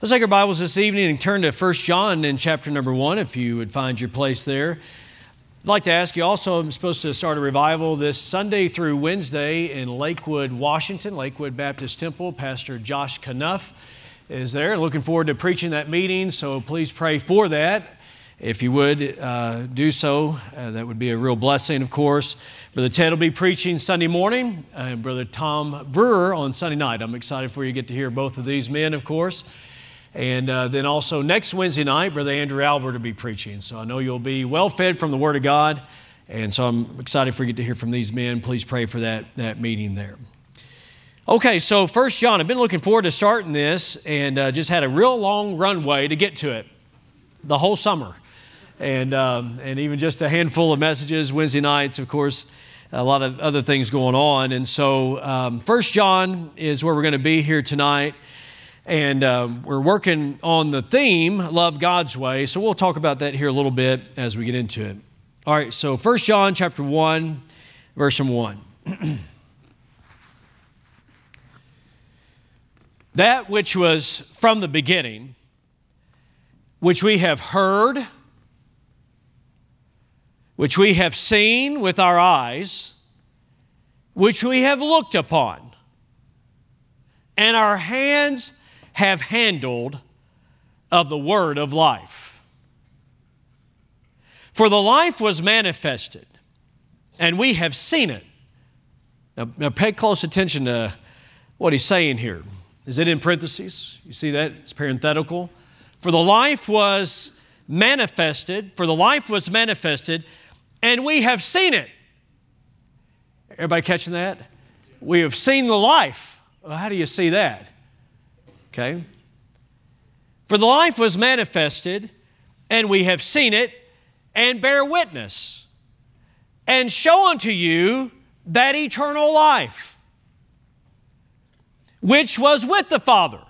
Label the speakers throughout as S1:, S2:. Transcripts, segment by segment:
S1: Let's take our Bibles this evening and turn to 1 John in chapter number 1, if you would find your place there. I'd like to ask you also, I'm supposed to start a revival this Sunday through Wednesday in Lakewood, Washington, Lakewood Baptist Temple. Pastor Josh Knuff is there. Looking forward to preaching that meeting, so please pray for that. If you would uh, do so, uh, that would be a real blessing, of course. Brother Ted will be preaching Sunday morning, and Brother Tom Brewer on Sunday night. I'm excited for you to get to hear both of these men, of course. And uh, then also next Wednesday night, Brother Andrew Albert will be preaching. So I know you'll be well fed from the Word of God. And so I'm excited for you to hear from these men. Please pray for that, that meeting there. Okay, so First John, I've been looking forward to starting this and uh, just had a real long runway to get to it the whole summer. And, um, and even just a handful of messages, Wednesday nights, of course, a lot of other things going on. And so um, First John is where we're going to be here tonight. And uh, we're working on the theme, Love God's Way. So we'll talk about that here a little bit as we get into it. All right, so 1 John chapter 1, verse 1. that which was from the beginning, which we have heard, which we have seen with our eyes, which we have looked upon, and our hands have handled of the word of life. For the life was manifested, and we have seen it. Now, now, pay close attention to what he's saying here. Is it in parentheses? You see that? It's parenthetical. For the life was manifested, for the life was manifested, and we have seen it. Everybody catching that? We have seen the life. Well, how do you see that? Okay? For the life was manifested, and we have seen it, and bear witness, and show unto you that eternal life, which was with the Father,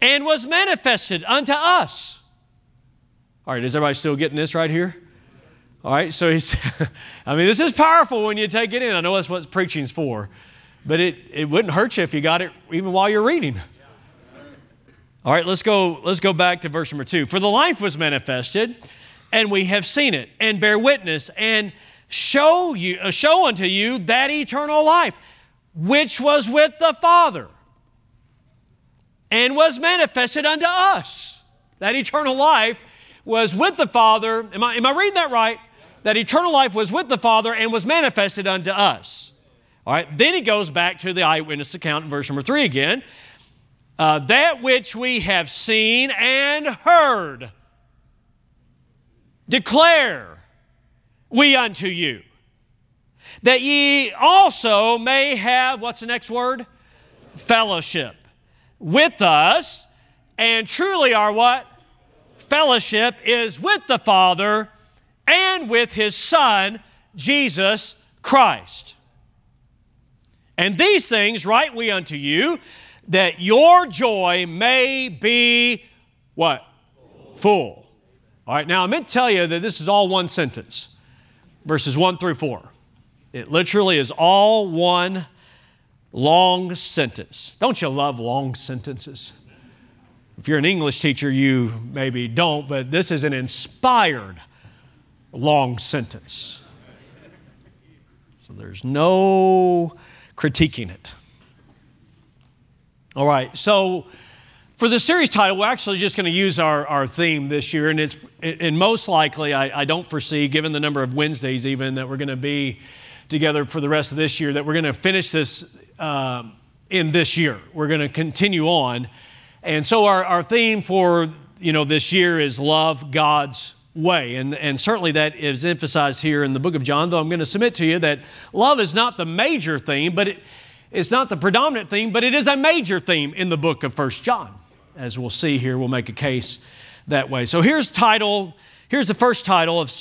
S1: and was manifested unto us. All right, is everybody still getting this right here? All right, so he's, I mean, this is powerful when you take it in. I know that's what preaching's for but it, it wouldn't hurt you if you got it even while you're reading. All right, let's go, let's go back to verse number two. For the life was manifested, and we have seen it, and bear witness, and show you, uh, show unto you that eternal life, which was with the Father, and was manifested unto us. That eternal life was with the Father. Am I, am I reading that right? That eternal life was with the Father and was manifested unto us. All right, then he goes back to the eyewitness account in verse number three again. Uh, that which we have seen and heard, declare we unto you, that ye also may have, what's the next word? Fellowship with us, and truly our what? Fellowship is with the Father and with His Son, Jesus Christ. And these things write we unto you, that your joy may be what? Full. All right, now I meant to tell you that this is all one sentence, verses 1 through 4. It literally is all one long sentence. Don't you love long sentences? If you're an English teacher, you maybe don't, but this is an inspired long sentence. So there's no critiquing it. All right, so for the series title, we're actually just going to use our, our theme this year, and it's and most likely, I, I don't foresee, given the number of Wednesdays even that we're going to be together for the rest of this year, that we're going to finish this um, in this year. We're going to continue on, and so our, our theme for you know this year is love God's way. And, and certainly that is emphasized here in the book of John, though I'm going to submit to you that love is not the major theme, but it, it's not the predominant theme, but it is a major theme in the book of First John. As we'll see here, we'll make a case that way. So here's title, here's the first title of,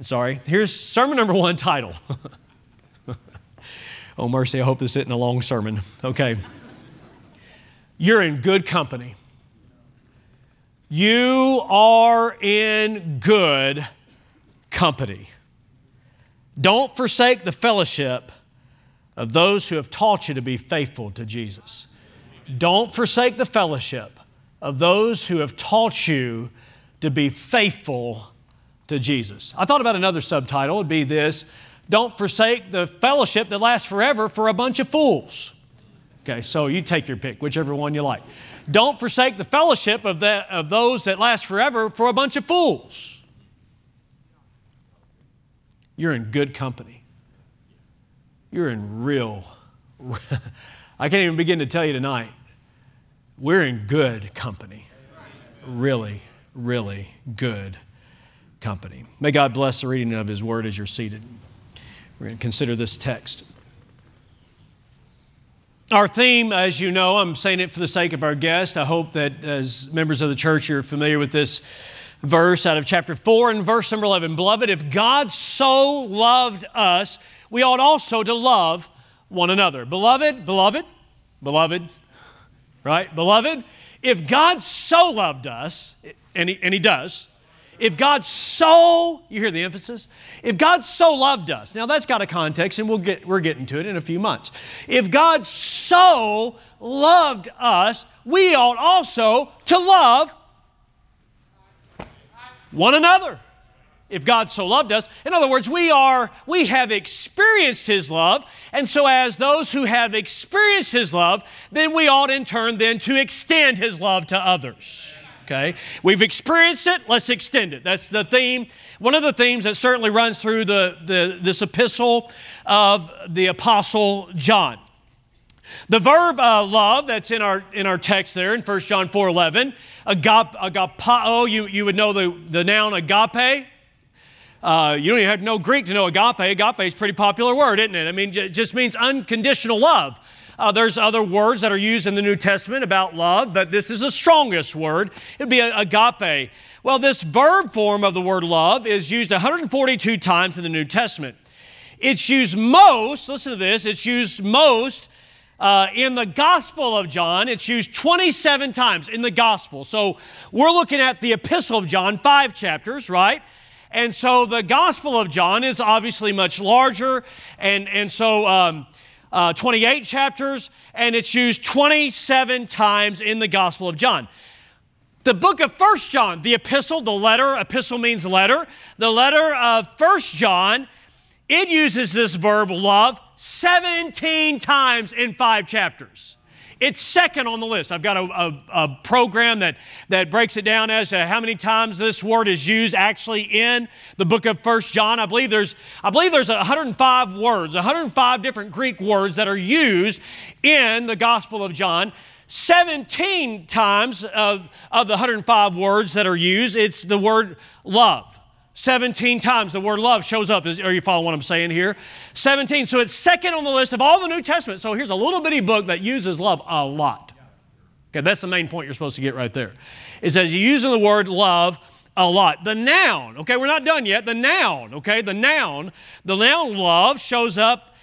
S1: sorry, here's sermon number one title. oh, mercy, I hope this isn't a long sermon. Okay. You're in good company. You are in good company. Don't forsake the fellowship of those who have taught you to be faithful to Jesus. Don't forsake the fellowship of those who have taught you to be faithful to Jesus. I thought about another subtitle, it'd be this Don't forsake the fellowship that lasts forever for a bunch of fools. Okay, so you take your pick, whichever one you like. Don't forsake the fellowship of, the, of those that last forever for a bunch of fools. You're in good company. You're in real, I can't even begin to tell you tonight. We're in good company. Really, really good company. May God bless the reading of His Word as you're seated. We're going to consider this text. Our theme, as you know, I'm saying it for the sake of our guest. I hope that as members of the church, you're familiar with this verse out of chapter 4 and verse number 11. Beloved, if God so loved us, we ought also to love one another. Beloved, beloved, beloved, right? Beloved, if God so loved us, and He, and he does, if God so, you hear the emphasis? If God so loved us, now that's got a context, and we'll get, we're getting to it in a few months. If God so loved us, we ought also to love one another. If God so loved us, in other words, we are we have experienced his love, and so as those who have experienced his love, then we ought in turn then to extend his love to others okay? We've experienced it, let's extend it. That's the theme. One of the themes that certainly runs through the, the, this epistle of the Apostle John. The verb uh, love that's in our, in our text there in 1 John 4 11, agap, agapao, you, you would know the, the noun agape. Uh, you don't even have to know Greek to know agape. Agape is a pretty popular word, isn't it? I mean, it just means unconditional love. Uh, there's other words that are used in the New Testament about love, but this is the strongest word. It'd be agape. Well, this verb form of the word love is used 142 times in the New Testament. It's used most, listen to this, it's used most uh, in the Gospel of John. It's used 27 times in the Gospel. So we're looking at the Epistle of John, five chapters, right? And so the Gospel of John is obviously much larger. And, and so um, uh, 28 chapters, and it's used 27 times in the Gospel of John. The book of First John, the epistle, the letter, epistle means letter. The letter of First John, it uses this verb love 17 times in five chapters. It's second on the list. I've got a, a, a, program that, that breaks it down as to how many times this word is used actually in the book of First John. I believe there's, I believe there's 105 words, 105 different Greek words that are used in the Gospel of John. 17 times of, of the 105 words that are used, it's the word love. 17 times the word love shows up. Are you following what I'm saying here? 17. So it's second on the list of all the New Testament. So here's a little bitty book that uses love a lot. Okay, that's the main point you're supposed to get right there. It says you're using the word love a lot. The noun, okay, we're not done yet. The noun, okay, the noun, the noun love shows up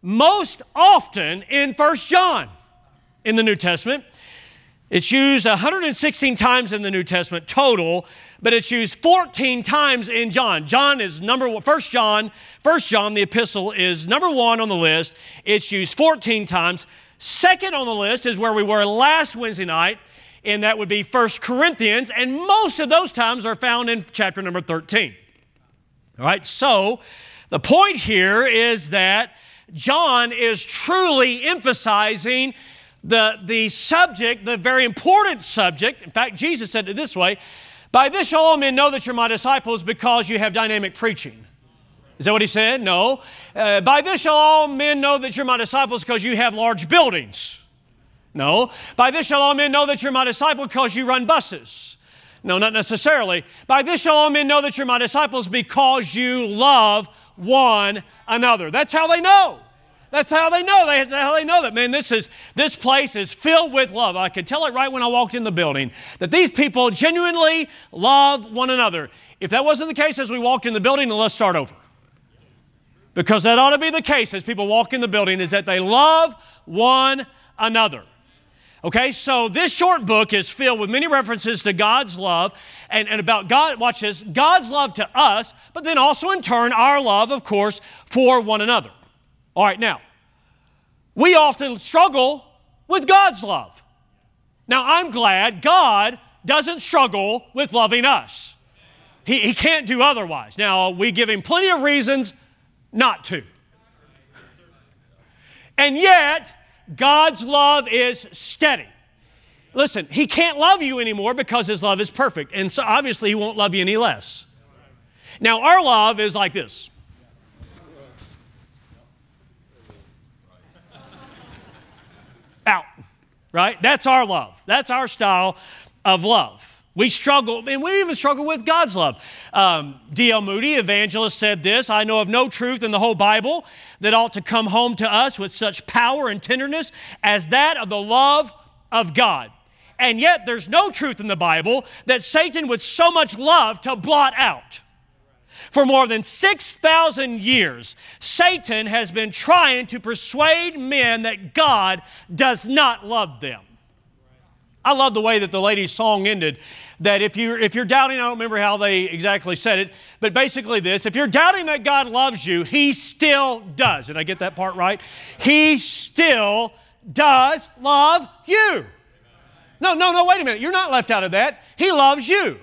S1: most often in First John in the New Testament. It's used 116 times in the New Testament total, but it's used 14 times in John. John is number one, First John, First John, the epistle is number one on the list. It's used 14 times. Second on the list is where we were last Wednesday night, and that would be First Corinthians, and most of those times are found in chapter number 13. All right, so the point here is that John is truly emphasizing the, the subject, the very important subject. In fact, Jesus said it this way By this shall all men know that you're my disciples because you have dynamic preaching. Is that what he said? No. Uh, By this shall all men know that you're my disciples because you have large buildings. No. By this shall all men know that you're my disciple because you run buses. No, not necessarily. By this shall all men know that you're my disciples because you love one another. That's how they know. That's how they know. That's how they know that, man, this, is, this place is filled with love. I could tell it right when I walked in the building that these people genuinely love one another. If that wasn't the case as we walked in the building, then let's start over. Because that ought to be the case as people walk in the building, is that they love one another. Okay, so this short book is filled with many references to God's love and, and about God, watch this, God's love to us, but then also in turn our love, of course, for one another. All right, now, we often struggle with God's love. Now, I'm glad God doesn't struggle with loving us. He, he can't do otherwise. Now, we give him plenty of reasons not to. And yet, God's love is steady. Listen, He can't love you anymore because His love is perfect. And so obviously, He won't love you any less. Now, our love is like this. Out, right? That's our love. That's our style of love. We struggle, and we even struggle with God's love. Um, D.L. Moody, evangelist, said this I know of no truth in the whole Bible that ought to come home to us with such power and tenderness as that of the love of God. And yet, there's no truth in the Bible that Satan would so much love to blot out. For more than 6,000 years, Satan has been trying to persuade men that God does not love them. I love the way that the lady's song ended. That if you're, if you're doubting, I don't remember how they exactly said it, but basically this if you're doubting that God loves you, He still does. Did I get that part right? He still does love you. No, no, no, wait a minute. You're not left out of that. He loves you.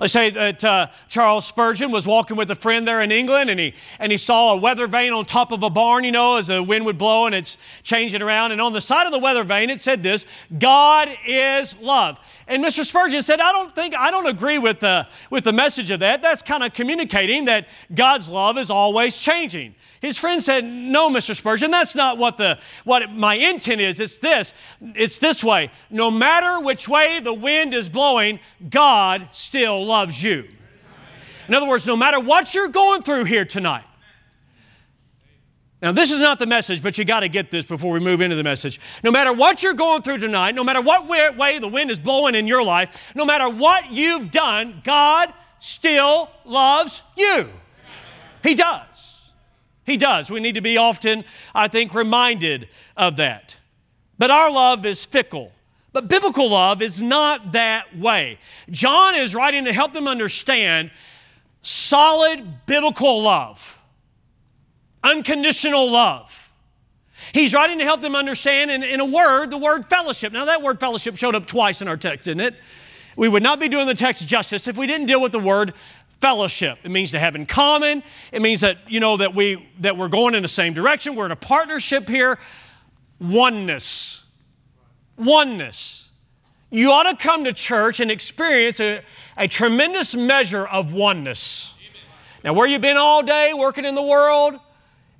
S1: Let's say that uh, Charles Spurgeon was walking with a friend there in England and he, and he saw a weather vane on top of a barn, you know, as the wind would blow and it's changing around. And on the side of the weather vane, it said this God is love. And Mr. Spurgeon said, I don't think, I don't agree with the, with the message of that. That's kind of communicating that God's love is always changing. His friend said, No, Mr. Spurgeon, that's not what, the, what my intent is. It's this. It's this way. No matter which way the wind is blowing, God still loves you. In other words, no matter what you're going through here tonight, now, this is not the message, but you got to get this before we move into the message. No matter what you're going through tonight, no matter what way the wind is blowing in your life, no matter what you've done, God still loves you. He does. He does. We need to be often, I think, reminded of that. But our love is fickle. But biblical love is not that way. John is writing to help them understand solid biblical love, unconditional love. He's writing to help them understand in, in a word, the word fellowship. Now, that word fellowship showed up twice in our text, didn't it? We would not be doing the text justice if we didn't deal with the word fellowship. It means to have in common. It means that, you know, that, we, that we're going in the same direction. We're in a partnership here. Oneness. Oneness. You ought to come to church and experience a, a tremendous measure of oneness. Now, where you've been all day working in the world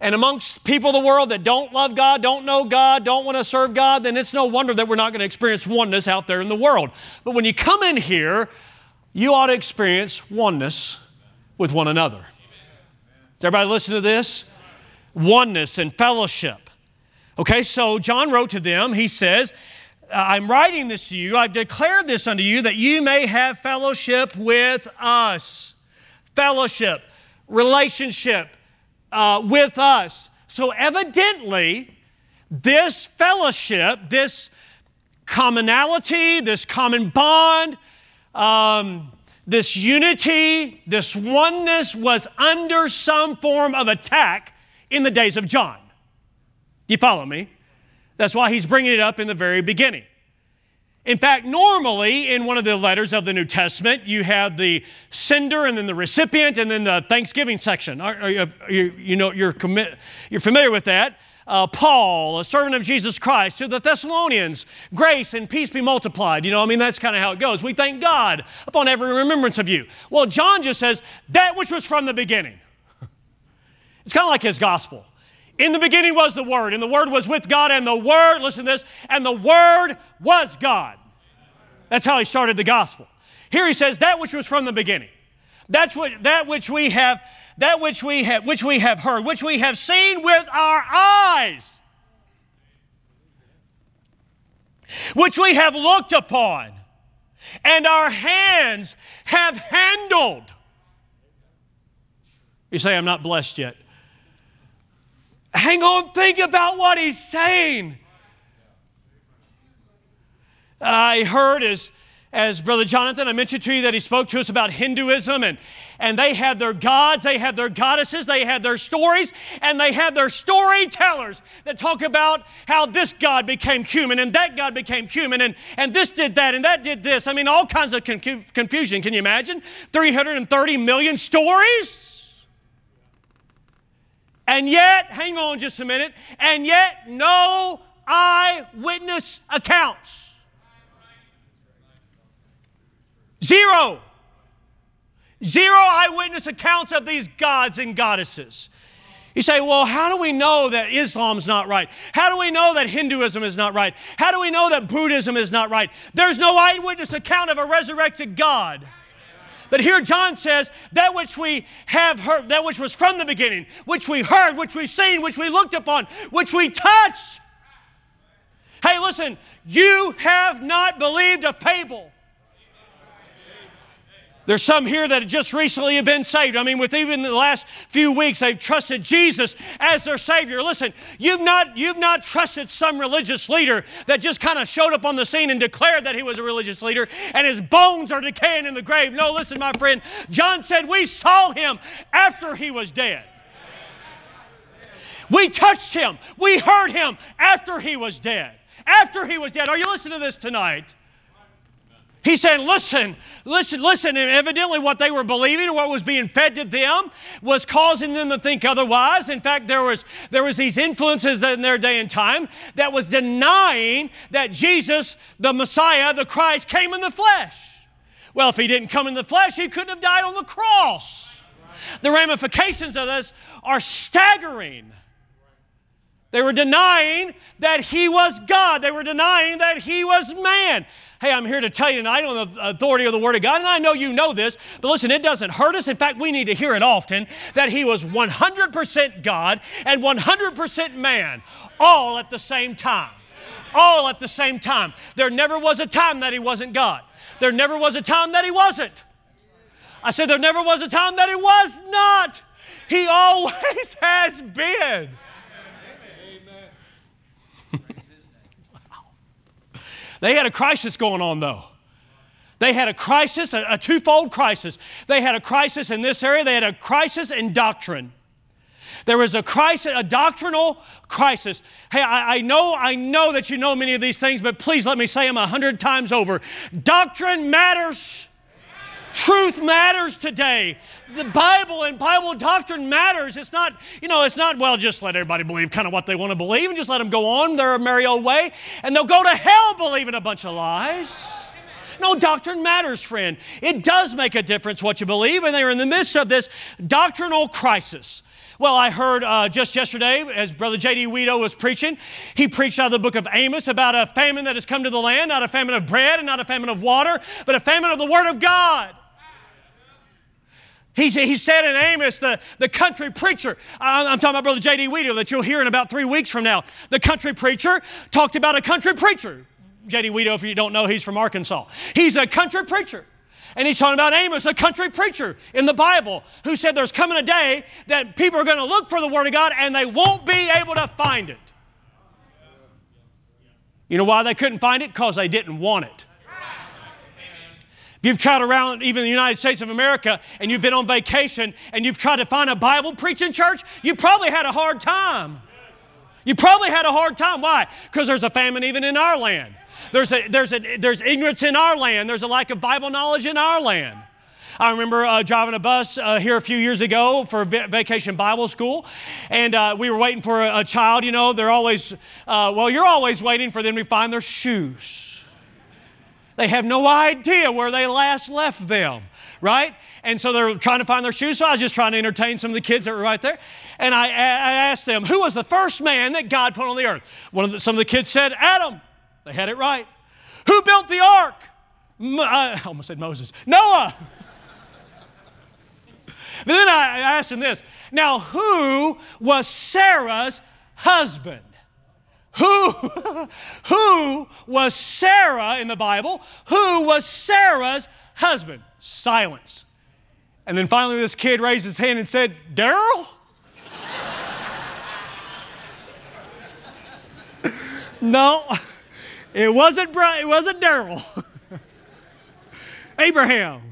S1: and amongst people of the world that don't love God, don't know God, don't want to serve God, then it's no wonder that we're not going to experience oneness out there in the world. But when you come in here, you ought to experience oneness with one another. Does everybody listen to this? Oneness and fellowship. Okay, so John wrote to them, he says, I'm writing this to you, I've declared this unto you that you may have fellowship with us. Fellowship, relationship uh, with us. So, evidently, this fellowship, this commonality, this common bond, um, this unity, this oneness was under some form of attack in the days of John. You follow me? That's why he's bringing it up in the very beginning. In fact, normally in one of the letters of the New Testament, you have the sender and then the recipient and then the Thanksgiving section. Are, are you, you, know, you're, commi- you're familiar with that uh, Paul, a servant of Jesus Christ, to the Thessalonians, grace and peace be multiplied. You know, I mean, that's kind of how it goes. We thank God upon every remembrance of you. Well, John just says, that which was from the beginning. It's kind of like his gospel. In the beginning was the Word, and the Word was with God, and the Word, listen to this, and the Word was God. That's how he started the gospel. Here he says, that which was from the beginning. That's what that which we have that which we have, which we have heard, which we have seen with our eyes, which we have looked upon, and our hands have handled. You say, I'm not blessed yet. Hang on, think about what he's saying. I heard as as Brother Jonathan, I mentioned to you that he spoke to us about Hinduism, and, and they had their gods, they had their goddesses, they had their stories, and they had their storytellers that talk about how this God became human and that God became human, and, and this did that and that did this. I mean, all kinds of confusion. Can you imagine? 330 million stories? And yet, hang on just a minute, and yet no eyewitness accounts. Zero. Zero eyewitness accounts of these gods and goddesses. You say, well, how do we know that Islam's not right? How do we know that Hinduism is not right? How do we know that Buddhism is not right? There's no eyewitness account of a resurrected God. But here John says, that which we have heard, that which was from the beginning, which we heard, which we've seen, which we looked upon, which we touched. Hey, listen, you have not believed a fable. There's some here that have just recently have been saved. I mean, with even the last few weeks, they've trusted Jesus as their Savior. Listen, you've not, you've not trusted some religious leader that just kind of showed up on the scene and declared that he was a religious leader and his bones are decaying in the grave. No, listen, my friend. John said, We saw him after he was dead. We touched him. We heard him after he was dead. After he was dead. Are you listening to this tonight? He's saying, listen, listen, listen. And evidently, what they were believing what was being fed to them was causing them to think otherwise. In fact, there was, there was these influences in their day and time that was denying that Jesus, the Messiah, the Christ, came in the flesh. Well, if he didn't come in the flesh, he couldn't have died on the cross. The ramifications of this are staggering. They were denying that he was God. They were denying that he was man. Hey, I'm here to tell you tonight on the authority of the Word of God, and I know you know this, but listen, it doesn't hurt us. In fact, we need to hear it often that He was 100% God and 100% man, all at the same time. All at the same time. There never was a time that He wasn't God. There never was a time that He wasn't. I said, there never was a time that He was not. He always has been. They had a crisis going on, though. They had a crisis, a, a, twofold crisis. They had a crisis in this area, they had a crisis in doctrine. There was a crisis, a doctrinal crisis. Hey, I, I know, I know that you know many of these things, but please let me say them a hundred times over. Doctrine matters. Truth matters today. The Bible and Bible doctrine matters. It's not, you know, it's not, well, just let everybody believe kind of what they want to believe and just let them go on their merry old way, and they'll go to hell believing a bunch of lies. No, doctrine matters, friend. It does make a difference what you believe, and they're in the midst of this doctrinal crisis. Well, I heard uh, just yesterday, as Brother J.D. Weedo was preaching, he preached out of the book of Amos about a famine that has come to the land, not a famine of bread and not a famine of water, but a famine of the Word of God. He, he said in Amos, the, the country preacher, I'm talking about Brother J.D. Weedo that you'll hear in about three weeks from now. The country preacher talked about a country preacher. J.D. Weedo, if you don't know, he's from Arkansas. He's a country preacher. And he's talking about Amos, a country preacher in the Bible, who said there's coming a day that people are going to look for the Word of God and they won't be able to find it. You know why they couldn't find it? Because they didn't want it. You've traveled around even the United States of America and you've been on vacation and you've tried to find a Bible preaching church, you probably had a hard time. You probably had a hard time. Why? Because there's a famine even in our land. There's, a, there's, a, there's ignorance in our land. There's a lack of Bible knowledge in our land. I remember uh, driving a bus uh, here a few years ago for vacation Bible school, and uh, we were waiting for a, a, child. You know, they're always, uh, well, you're always waiting for them to find their shoes. They have no idea where they last left them, right? And so they're trying to find their shoes. So I was just trying to entertain some of the kids that were right there. And I, I asked them, who was the first man that God put on the earth? One of the, some of the kids said, Adam. They had it right. Who built the ark? Uh, I almost said Moses. Noah. but then I asked them this. Now, who was Sarah's husband? Who, who was Sarah in the Bible? Who was Sarah's husband? Silence. And then finally, this kid raised his hand and said, Daryl? no, it wasn't, it wasn't Daryl. Abraham.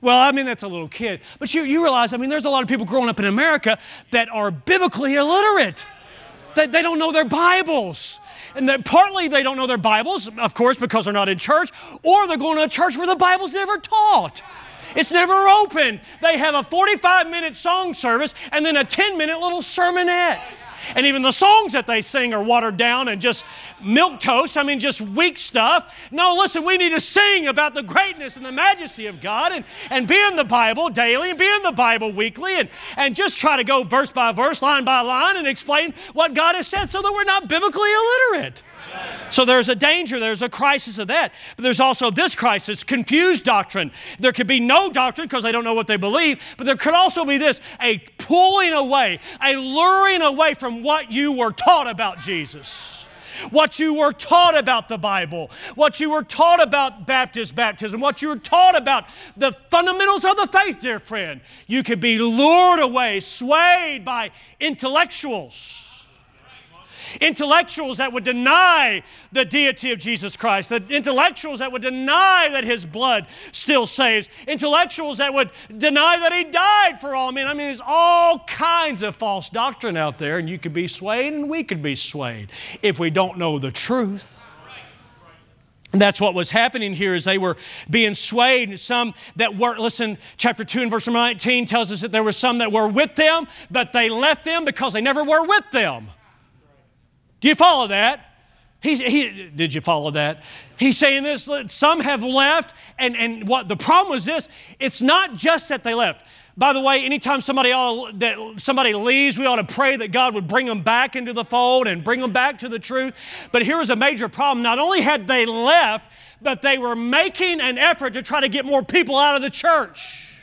S1: Well, I mean, that's a little kid. But you, you realize, I mean, there's a lot of people growing up in America that are biblically illiterate, that they don't know their Bibles. And that partly they don't know their Bibles, of course, because they're not in church, or they're going to a church where the Bible's never taught. It's never open. They have a 45 minute song service and then a 10 minute little sermonette. And even the songs that they sing are watered down and just milk toast. I mean, just weak stuff. No, listen, we need to sing about the greatness and the majesty of God and, and be in the Bible daily and be in the Bible weekly and, and just try to go verse by verse, line by line, and explain what God has said so that we're not biblically illiterate. So there's a danger, there's a crisis of that. But there's also this crisis confused doctrine. There could be no doctrine because they don't know what they believe, but there could also be this a pulling away, a luring away from what you were taught about Jesus what you were taught about the Bible, what you were taught about Baptist baptism, what you were taught about the fundamentals of the faith, dear friend. You could be lured away, swayed by intellectuals intellectuals that would deny the deity of Jesus Christ, the intellectuals that would deny that his blood still saves, intellectuals that would deny that he died for all men. I mean, there's all kinds of false doctrine out there, and you could be swayed and we could be swayed if we don't know the truth. And that's what was happening here is they were being swayed. And some that were, listen, chapter 2 and verse 19 tells us that there were some that were with them, but they left them because they never were with them. Do you follow that? He, he, did you follow that? He's saying this, some have left, and, and what the problem was this, it's not just that they left. By the way, anytime somebody, ought, that somebody leaves, we ought to pray that God would bring them back into the fold and bring them back to the truth. But here was a major problem. Not only had they left, but they were making an effort to try to get more people out of the church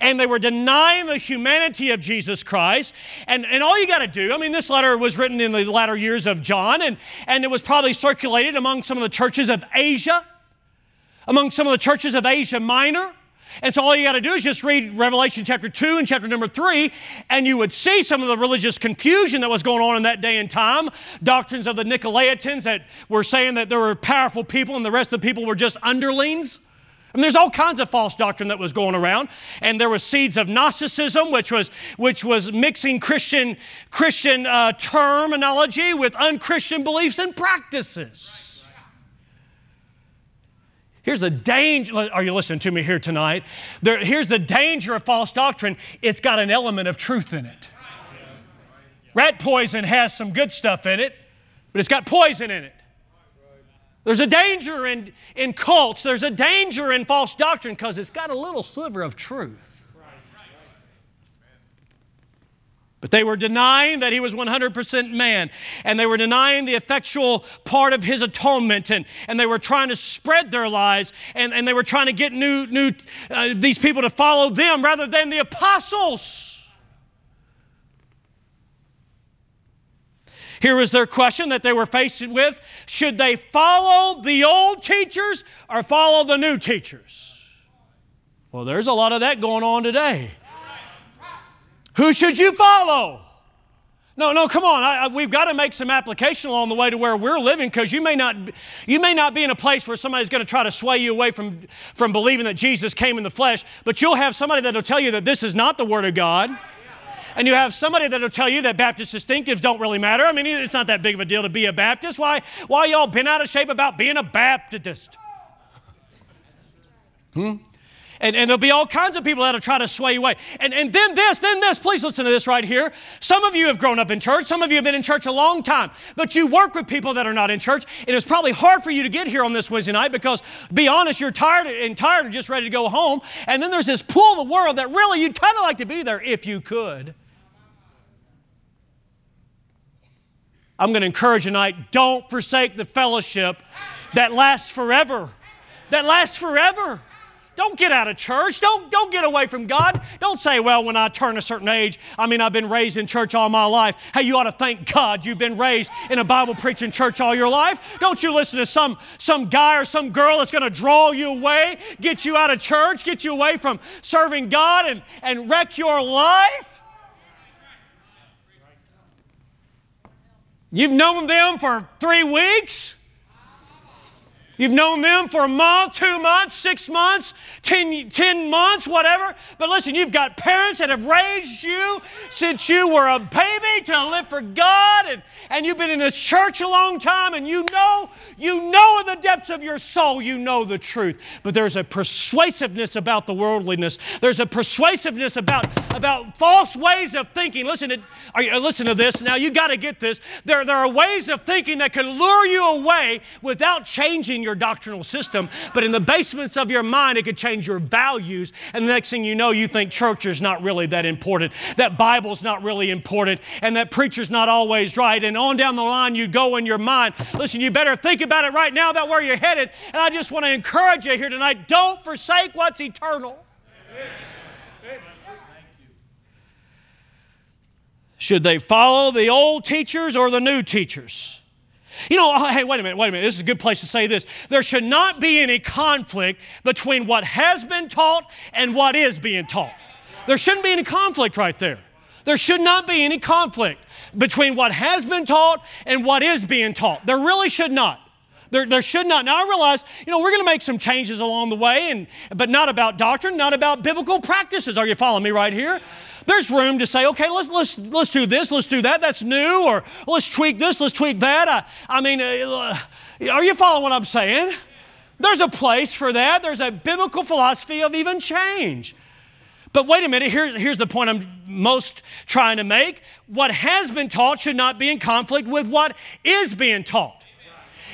S1: and they were denying the humanity of Jesus Christ. And, and all you got to do, I mean, this letter was written in the latter years of John, and, and it was probably circulated among some of the churches of Asia, among some of the churches of Asia Minor. And so all you got to do is just read Revelation chapter 2 and chapter number 3, and you would see some of the religious confusion that was going on in that day and time. Doctrines of the Nicolaitans that were saying that there were powerful people and the rest of the people were just underlings. And there's all kinds of false doctrine that was going around. And there was seeds of Gnosticism, which was, which was mixing Christian, Christian uh, terminology with unchristian beliefs and practices. Here's the danger. Are you listening to me here tonight? There, here's the danger of false doctrine it's got an element of truth in it. Rat poison has some good stuff in it, but it's got poison in it. There's a danger in, in cults, there's a danger in false doctrine because it's got a little sliver of truth. But they were denying that he was 100% man, and they were denying the effectual part of his atonement, and, and they were trying to spread their lies, and, and they were trying to get new, new uh, these people to follow them rather than the apostles. Here was their question that they were faced with should they follow the old teachers or follow the new teachers? Well, there's a lot of that going on today. Who should you follow? No, no, come on. I, I, we've got to make some application along the way to where we're living because you may not, you may not be in a place where somebody's going to try to sway you away from, from believing that Jesus came in the flesh, but you'll have somebody that'll tell you that this is not the Word of God and you have somebody that'll tell you that Baptist distinctives don't really matter. I mean, it's not that big of a deal to be a Baptist. Why, why y'all been out of shape about being a Baptist? Hmm? And, and there'll be all kinds of people that'll try to sway you away. And, and then this, then this. Please listen to this right here. Some of you have grown up in church. Some of you have been in church a long time. But you work with people that are not in church. And it's probably hard for you to get here on this Wednesday night because, be honest, you're tired and tired and just ready to go home. And then there's this pull of the world that really you'd kind of like to be there if you could. I'm going to encourage tonight don't forsake the fellowship that lasts forever. That lasts forever. Don't get out of church. Don't, don't get away from God. Don't say, well, when I turn a certain age, I mean, I've been raised in church all my life. Hey, you ought to thank God you've been raised in a Bible preaching church all your life. Don't you listen to some, some guy or some girl that's going to draw you away, get you out of church, get you away from serving God, and, and wreck your life. You've known them for three weeks? You've known them for a month, two months, six months, ten, ten months, whatever. But listen, you've got parents that have raised you since you were a baby to live for God, and, and you've been in the church a long time, and you know, you know in the depths of your soul, you know the truth. But there's a persuasiveness about the worldliness. There's a persuasiveness about, about false ways of thinking. Listen to, you, listen to this. Now, you got to get this. There, there are ways of thinking that can lure you away without changing your doctrinal system, but in the basements of your mind, it could change your values. And the next thing you know, you think church is not really that important, that Bible's not really important, and that preacher's not always right. And on down the line, you go in your mind. Listen, you better think about it right now about where you're headed. And I just want to encourage you here tonight don't forsake what's eternal. Should they follow the old teachers or the new teachers? You know, oh, hey, wait a minute, wait a minute. This is a good place to say this. There should not be any conflict between what has been taught and what is being taught. There shouldn't be any conflict right there. There should not be any conflict between what has been taught and what is being taught. There really should not. There, there should not. Now, I realize, you know, we're going to make some changes along the way, and, but not about doctrine, not about biblical practices. Are you following me right here? There's room to say, okay, let's, let's, let's do this, let's do that, that's new, or let's tweak this, let's tweak that. I, I mean, uh, are you following what I'm saying? There's a place for that. There's a biblical philosophy of even change. But wait a minute, Here, here's the point I'm most trying to make. What has been taught should not be in conflict with what is being taught.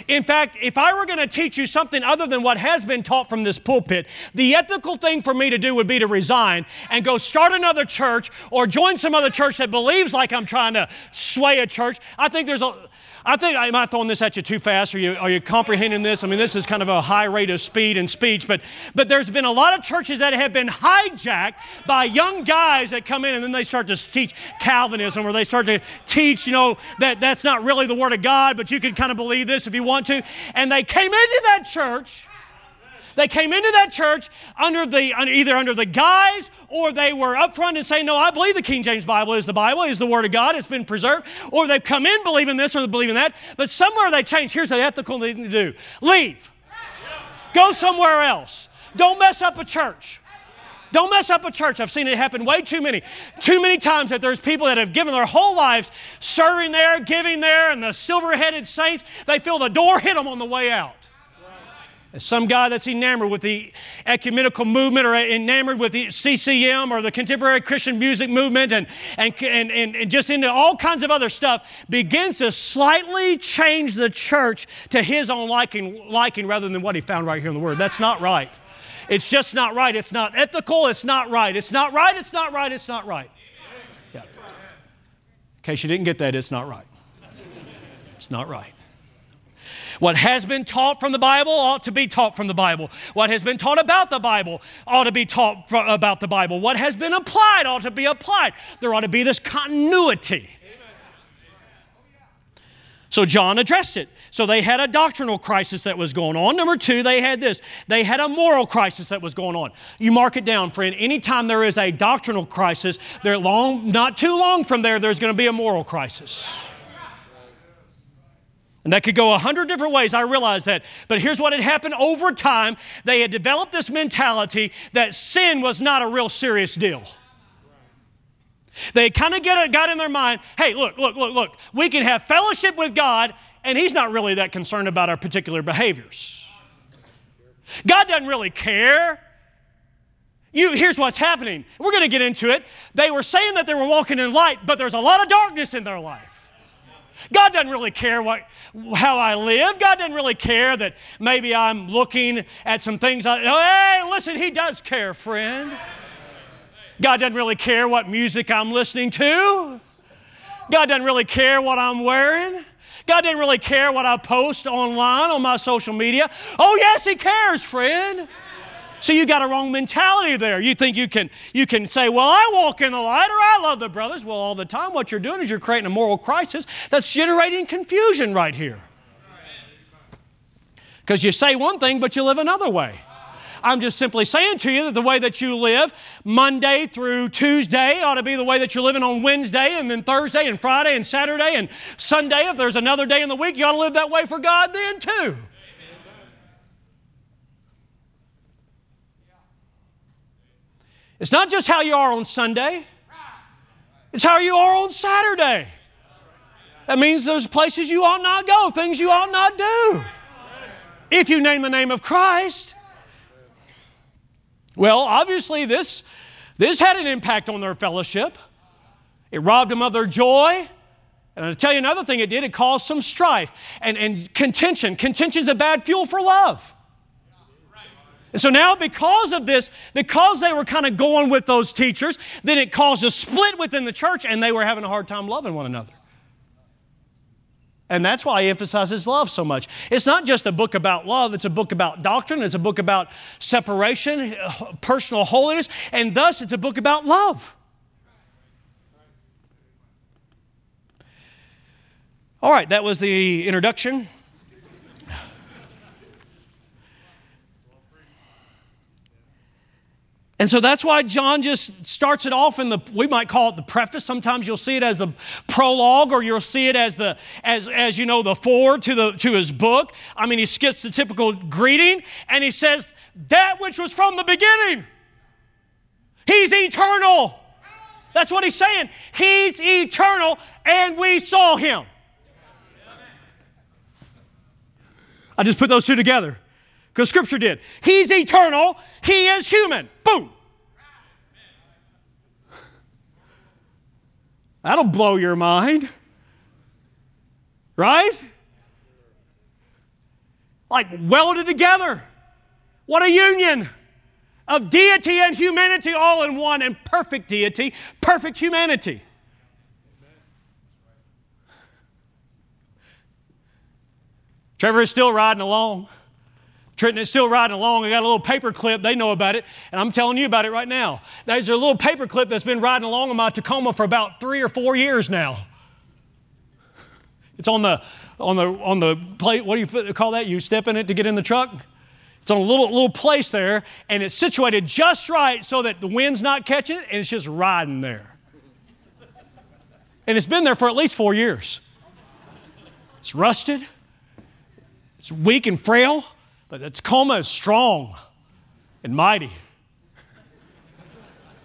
S1: In fact, if I were going to teach you something other than what has been taught from this pulpit, the ethical thing for me to do would be to resign and go start another church or join some other church that believes like I'm trying to sway a church. I think there's a I think am I throwing this at you too fast? Are you, are you comprehending this? I mean, this is kind of a high rate of speed and speech, but, but there's been a lot of churches that have been hijacked by young guys that come in and then they start to teach Calvinism or they start to teach, you know, that that's not really the Word of God, but you can kind of believe this if you want to. And they came into that church they came into that church under the, either under the guise or they were upfront and saying, No, I believe the King James Bible is the Bible, is the Word of God, it's been preserved. Or they've come in believing this or they believe in that. But somewhere they change. Here's the ethical thing to do leave, go somewhere else. Don't mess up a church. Don't mess up a church. I've seen it happen way too many, too many times that there's people that have given their whole lives serving there, giving there, and the silver headed saints, they feel the door hit them on the way out. Some guy that's enamored with the ecumenical movement or enamored with the CCM or the contemporary Christian music movement and, and, and, and, just into all kinds of other stuff begins to slightly change the church to his own liking, liking rather than what he found right here in the Word. That's not right. It's just not right. It's not ethical. It's not right. It's not right. It's not right. It's not right. Yeah. In case you didn't get that, it's not right. It's not right. What has been taught from the Bible ought to be taught from the Bible. What has been taught about the Bible ought to be taught about the Bible. What has been applied ought to be applied. There ought to be this continuity. So John addressed it. So they had a doctrinal crisis that was going on. Number two, they had this. They had a moral crisis that was going on. You mark it down, friend. Anytime there is a doctrinal crisis, there long, not too long from there, there's going to be a moral crisis. And that could go a hundred different ways, I realize that. But here's what had happened over time they had developed this mentality that sin was not a real serious deal. They kind of get got in their mind hey, look, look, look, look, we can have fellowship with God, and He's not really that concerned about our particular behaviors. God doesn't really care. You, here's what's happening. We're going to get into it. They were saying that they were walking in light, but there's a lot of darkness in their life. God doesn't really care what, how I live. God doesn't really care that maybe I'm looking at some things. I, oh, hey, listen, He does care, friend. God doesn't really care what music I'm listening to. God doesn't really care what I'm wearing. God doesn't really care what I post online on my social media. Oh, yes, He cares, friend. So you got a wrong mentality there. You think you can you can say, "Well, I walk in the light or I love the brothers." Well, all the time what you're doing is you're creating a moral crisis that's generating confusion right here. Because you say one thing but you live another way. I'm just simply saying to you that the way that you live Monday through Tuesday ought to be the way that you're living on Wednesday and then Thursday and Friday and Saturday and Sunday. If there's another day in the week, you ought to live that way for God then too. It's not just how you are on Sunday, it's how you are on Saturday. That means there's places you ought not go, things you ought not do. If you name the name of Christ. Well, obviously, this, this had an impact on their fellowship. It robbed them of their joy. And I'll tell you another thing it did, it caused some strife and, and contention. Contention is a bad fuel for love. And so now, because of this, because they were kind of going with those teachers, then it caused a split within the church and they were having a hard time loving one another. And that's why he emphasizes love so much. It's not just a book about love, it's a book about doctrine, it's a book about separation, personal holiness, and thus it's a book about love. All right, that was the introduction. And so that's why John just starts it off in the, we might call it the preface. Sometimes you'll see it as the prologue or you'll see it as the, as, as you know, the forward to, the, to his book. I mean, he skips the typical greeting and he says, that which was from the beginning. He's eternal. That's what he's saying. He's eternal and we saw him. I just put those two together because Scripture did. He's eternal, He is human. Boom. That'll blow your mind. Right? Like welded together. What a union of deity and humanity all in one, and perfect deity, perfect humanity. Trevor is still riding along. Trenton is still riding along. I got a little paper clip. They know about it, and I'm telling you about it right now. There's a little paper clip that's been riding along in my Tacoma for about three or four years now. It's on the on the on the plate. What do you call that? You step in it to get in the truck. It's on a little little place there, and it's situated just right so that the wind's not catching it, and it's just riding there. And it's been there for at least four years. It's rusted. It's weak and frail. But Tacoma is strong and mighty.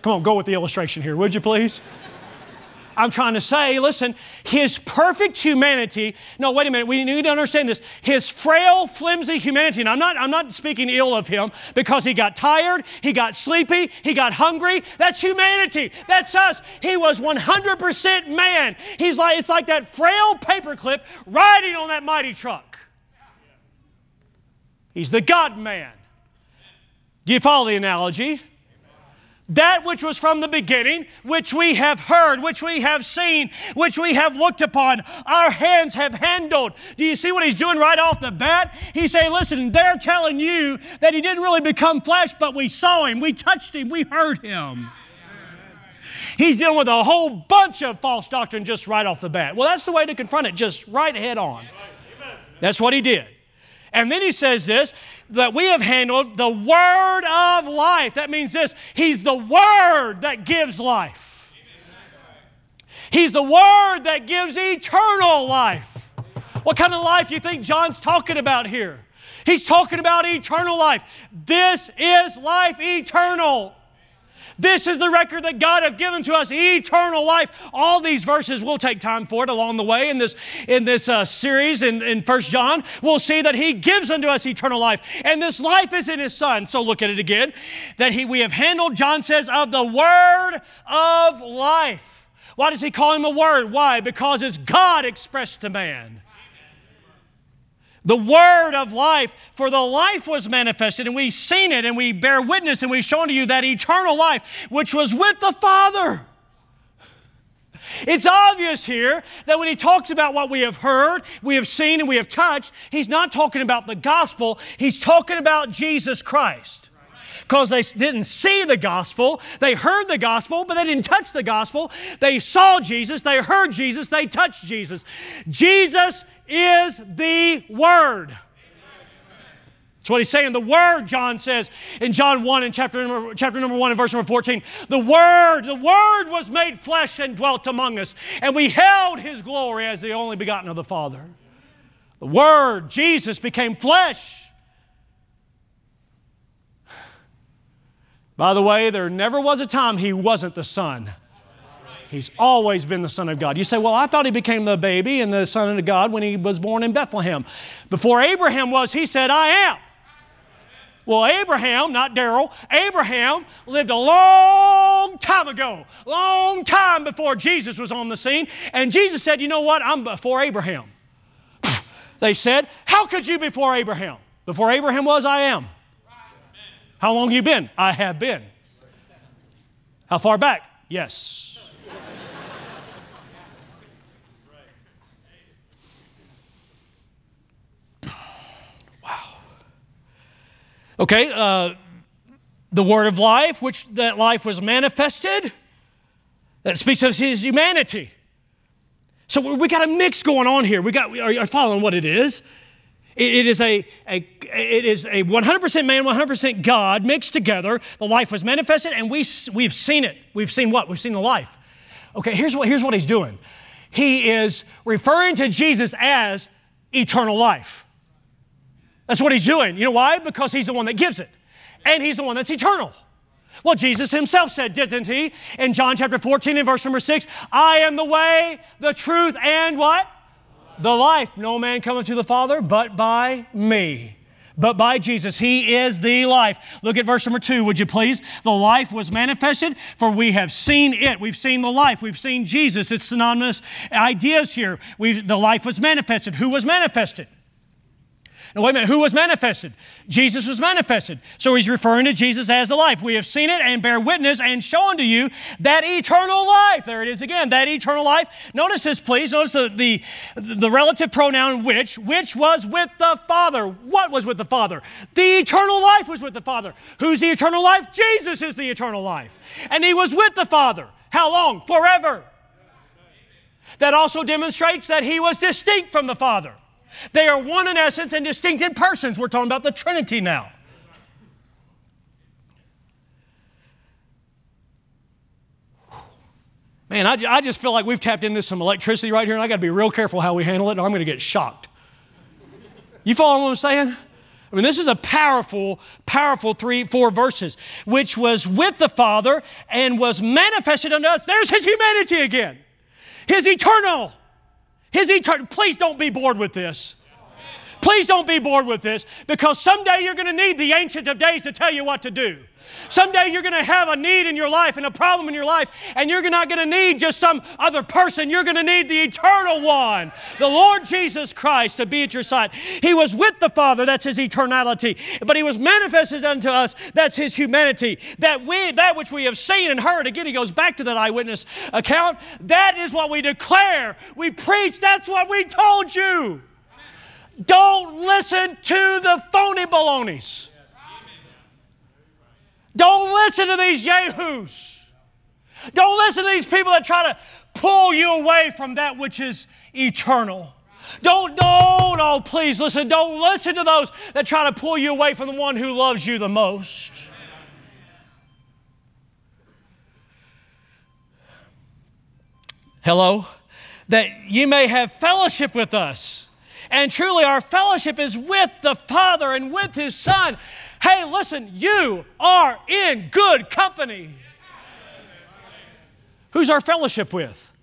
S1: Come on, go with the illustration here, would you please? I'm trying to say, listen, his perfect humanity, no, wait a minute, we need to understand this. His frail, flimsy humanity, and I'm not, I'm not speaking ill of him because he got tired, he got sleepy, he got hungry. That's humanity. That's us. He was 100% man. He's like, it's like that frail paperclip riding on that mighty truck. He's the God man. Do you follow the analogy? That which was from the beginning, which we have heard, which we have seen, which we have looked upon, our hands have handled. Do you see what he's doing right off the bat? He's saying, listen, they're telling you that he didn't really become flesh, but we saw him, we touched him, we heard him. He's dealing with a whole bunch of false doctrine just right off the bat. Well, that's the way to confront it, just right head on. That's what he did. And then he says this that we have handled the word of life. That means this He's the word that gives life. He's the word that gives eternal life. What kind of life you think John's talking about here? He's talking about eternal life. This is life eternal. This is the record that God hath given to us, eternal life. All these verses, we'll take time for it along the way in this, in this uh, series in, in 1 John. We'll see that He gives unto us eternal life. And this life is in His Son. So look at it again. That he, we have handled, John says, of the word of life. Why does He call Him a Word? Why? Because it's God expressed to man the word of life, for the life was manifested, and we've seen it, and we bear witness, and we've shown to you that eternal life which was with the Father. It's obvious here that when he talks about what we have heard, we have seen, and we have touched, he's not talking about the gospel, he's talking about Jesus Christ. Because they didn't see the gospel, they heard the gospel, but they didn't touch the gospel. They saw Jesus, they heard Jesus, they touched Jesus. Jesus is the Word. That's what he's saying. The Word, John says in John 1 in chapter number, chapter number 1 and verse number 14. The Word, the Word was made flesh and dwelt among us, and we held His glory as the only begotten of the Father. The Word, Jesus, became flesh. By the way, there never was a time he wasn't the Son. He's always been the Son of God. You say, well, I thought he became the baby and the Son of God when he was born in Bethlehem. Before Abraham was, he said, I am. Well, Abraham, not Daryl, Abraham lived a long time ago, long time before Jesus was on the scene. And Jesus said, You know what? I'm before Abraham. They said, How could you before Abraham? Before Abraham was, I am. How long you been? I have been. How far back? Yes. Okay, uh, the word of life, which that life was manifested, that speaks of his humanity. So we got a mix going on here. We got, are you following what it is? It, is a, a, it is a 100% man, 100% God mixed together. The life was manifested, and we, we've seen it. We've seen what? We've seen the life. Okay, here's what, here's what he's doing. He is referring to Jesus as eternal life. That's what he's doing. You know why? Because he's the one that gives it. And he's the one that's eternal. Well, Jesus himself said, didn't he? In John chapter 14 and verse number 6, I am the way, the truth, and what? The life. No man cometh to the Father but by me. But by Jesus. He is the life. Look at verse number two, would you please? The life was manifested, for we have seen it. We've seen the life. We've seen Jesus. It's synonymous ideas here. We've, the life was manifested. Who was manifested? Now, wait a minute, who was manifested? Jesus was manifested. So he's referring to Jesus as the life. We have seen it and bear witness and show unto you that eternal life. There it is again, that eternal life. Notice this, please. Notice the, the, the relative pronoun which, which was with the Father. What was with the Father? The eternal life was with the Father. Who's the eternal life? Jesus is the eternal life. And he was with the Father. How long? Forever. That also demonstrates that he was distinct from the Father. They are one in essence and distinct in persons. We're talking about the Trinity now. Man, I, I just feel like we've tapped into some electricity right here, and I got to be real careful how we handle it, or I'm going to get shocked. You follow what I'm saying? I mean, this is a powerful, powerful three, four verses, which was with the Father and was manifested unto us. There's His humanity again, His eternal his eternal, please don't be bored with this. Please don't be bored with this because someday you're going to need the Ancient of Days to tell you what to do. Someday you're going to have a need in your life and a problem in your life, and you're not going to need just some other person. You're going to need the eternal one, the Lord Jesus Christ, to be at your side. He was with the Father, that's his eternality, but he was manifested unto us, that's his humanity. That we that which we have seen and heard, again, he goes back to that eyewitness account. That is what we declare. We preach, that's what we told you. Don't listen to the phony balonies. Don't listen to these yahoos. Don't listen to these people that try to pull you away from that which is eternal. Don't, don't, oh, please listen. Don't listen to those that try to pull you away from the one who loves you the most. Hello? That you may have fellowship with us. And truly, our fellowship is with the Father and with His Son. Hey, listen, you are in good company. Who's our fellowship with?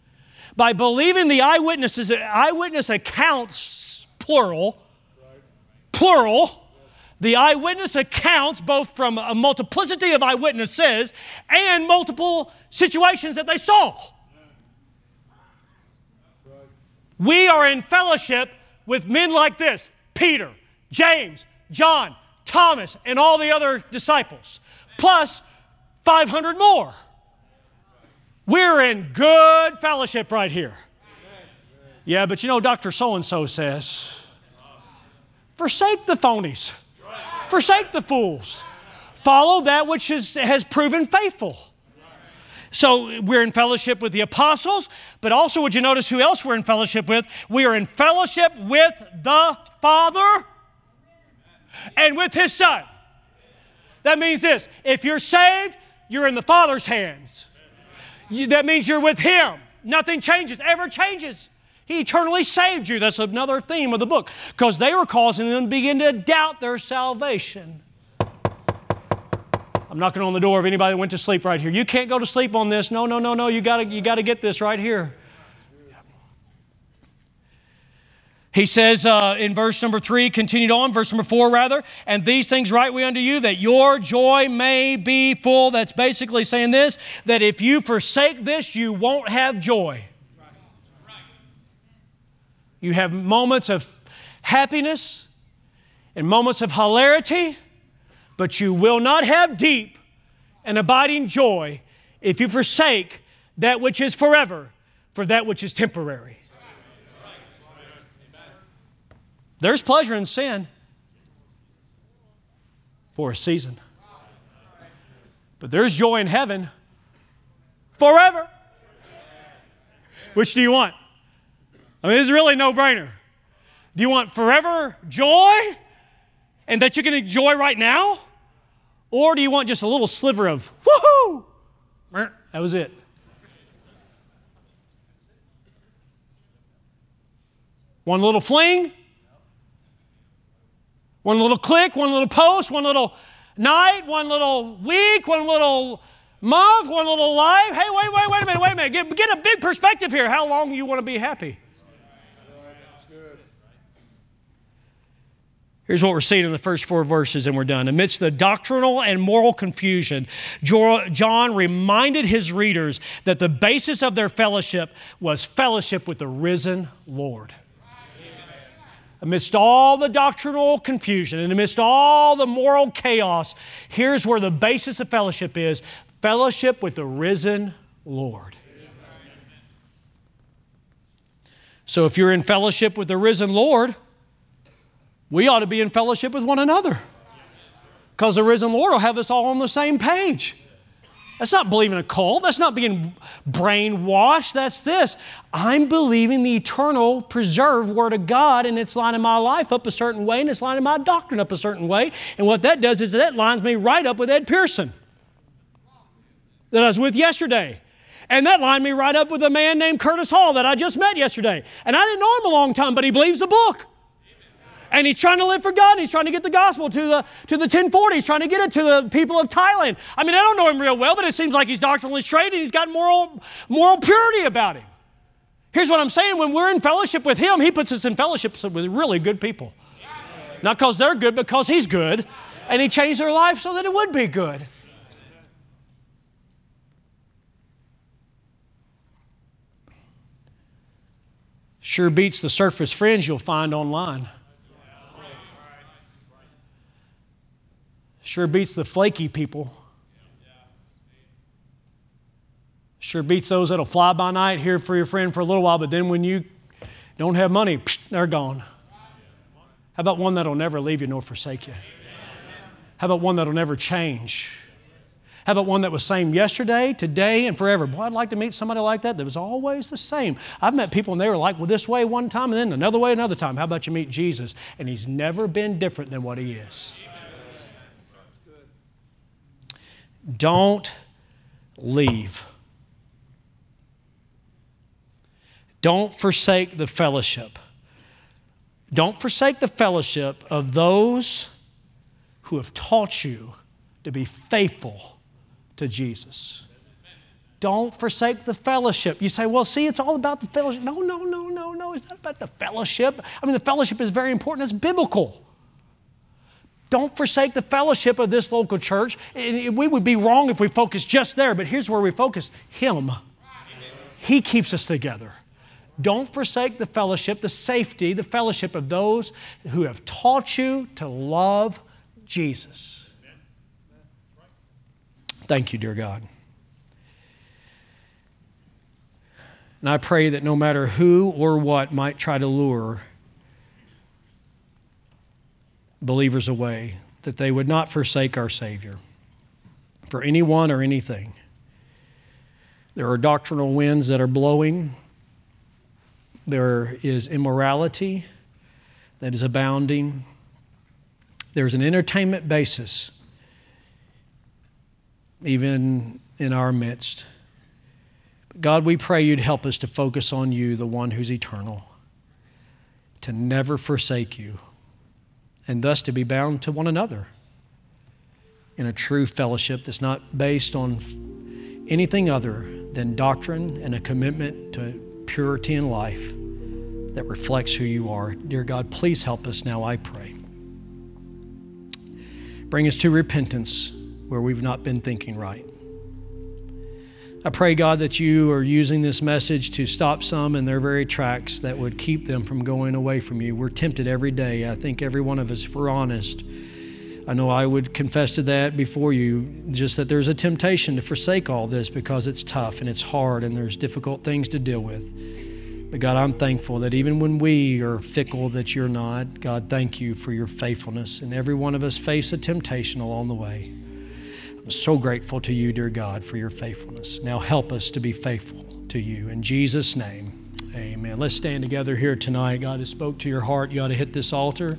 S1: By believing the eyewitnesses, eyewitness accounts, plural, plural, the eyewitness accounts, both from a multiplicity of eyewitnesses and multiple situations that they saw. We are in fellowship with men like this Peter, James, John, Thomas, and all the other disciples, plus 500 more. We're in good fellowship right here. Yeah, but you know, Dr. So and so says, forsake the phonies, forsake the fools, follow that which is, has proven faithful. So we're in fellowship with the apostles, but also would you notice who else we're in fellowship with? We are in fellowship with the Father and with His Son. That means this if you're saved, you're in the Father's hands. You, that means you're with Him. Nothing changes, ever changes. He eternally saved you. That's another theme of the book because they were causing them to begin to doubt their salvation. I'm knocking on the door of anybody that went to sleep right here. You can't go to sleep on this. No, no, no, no. You got you to get this right here. He says uh, in verse number three, continued on, verse number four rather, and these things write we unto you that your joy may be full. That's basically saying this that if you forsake this, you won't have joy. You have moments of happiness and moments of hilarity, but you will not have deep and abiding joy if you forsake that which is forever for that which is temporary. There's pleasure in sin for a season, but there's joy in heaven forever. Which do you want? I mean, it's really no brainer. Do you want forever joy and that you can enjoy right now? Or do you want just a little sliver of woohoo? That was it. One little fling, one little click, one little post, one little night, one little week, one little month, one little life. Hey, wait, wait, wait a minute, wait a minute. Get, get a big perspective here. How long you want to be happy? Here's what we're seeing in the first four verses, and we're done. Amidst the doctrinal and moral confusion, John reminded his readers that the basis of their fellowship was fellowship with the risen Lord. Amidst all the doctrinal confusion and amidst all the moral chaos, here's where the basis of fellowship is fellowship with the risen Lord. So if you're in fellowship with the risen Lord, we ought to be in fellowship with one another. Because the risen Lord will have us all on the same page. That's not believing a cult. That's not being brainwashed. That's this. I'm believing the eternal, preserved Word of God, and it's lining my life up a certain way, and it's lining my doctrine up a certain way. And what that does is that lines me right up with Ed Pearson that I was with yesterday. And that lined me right up with a man named Curtis Hall that I just met yesterday. And I didn't know him a long time, but he believes the book and he's trying to live for God. He's trying to get the gospel to the to the 1040. He's trying to get it to the people of Thailand. I mean, I don't know him real well, but it seems like he's doctrinally straight and he's got moral moral purity about him. Here's what I'm saying: when we're in fellowship with him, he puts us in fellowship with really good people. Not because they're good, but because he's good, and he changed their life so that it would be good. Sure beats the surface friends you'll find online. Sure beats the flaky people. Sure beats those that'll fly by night here for your friend for a little while, but then when you don't have money, they're gone. How about one that'll never leave you nor forsake you? How about one that'll never change? How about one that was same yesterday, today, and forever? Boy, I'd like to meet somebody like that that was always the same. I've met people and they were like, well, this way one time and then another way another time. How about you meet Jesus? And he's never been different than what he is. Don't leave. Don't forsake the fellowship. Don't forsake the fellowship of those who have taught you to be faithful to Jesus. Don't forsake the fellowship. You say, well, see, it's all about the fellowship. No, no, no, no, no. It's not about the fellowship. I mean, the fellowship is very important, it's biblical. Don't forsake the fellowship of this local church. We would be wrong if we focus just there, but here's where we focus Him. He keeps us together. Don't forsake the fellowship, the safety, the fellowship of those who have taught you to love Jesus. Thank you, dear God. And I pray that no matter who or what might try to lure believers away, that they would not forsake our Savior for anyone or anything. There are doctrinal winds that are blowing. There is immorality that is abounding. There's an entertainment basis, even in our midst. God, we pray you'd help us to focus on you, the one who's eternal, to never forsake you and thus to be bound to one another. in a true fellowship that's not based on anything other than doctrine and a commitment to purity in life that reflects who you are. Dear God, please help us now, I pray. Bring us to repentance where we've not been thinking right. I pray, God, that you are using this message to stop some in their very tracks that would keep them from going away from you. We're tempted every day. I think every one of us, if we're honest, I know I would confess to that before you, just that there's a temptation to forsake all this because it's tough and it's hard and there's difficult things to deal with. But God, I'm thankful that even when we are fickle, that you're not. God, thank you for your faithfulness. And every one of us face a temptation along the way. So grateful to you, dear God, for your faithfulness. Now help us to be faithful to you. In Jesus' name, amen. Let's stand together here tonight. God has spoke to your heart. You ought to hit this altar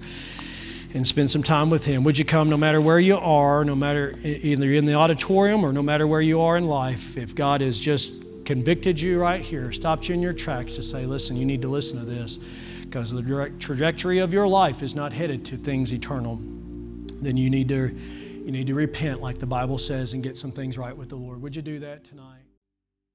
S1: and spend some time with Him. Would you come no matter where you are, no matter either in the auditorium or no matter where you are in life? If God has just convicted you right here, stopped you in your tracks to say, listen, you need to listen to this because the direct trajectory of your life is not headed to things eternal, then you need to you need to repent, like the Bible says, and get some things right with the Lord. Would you do that tonight?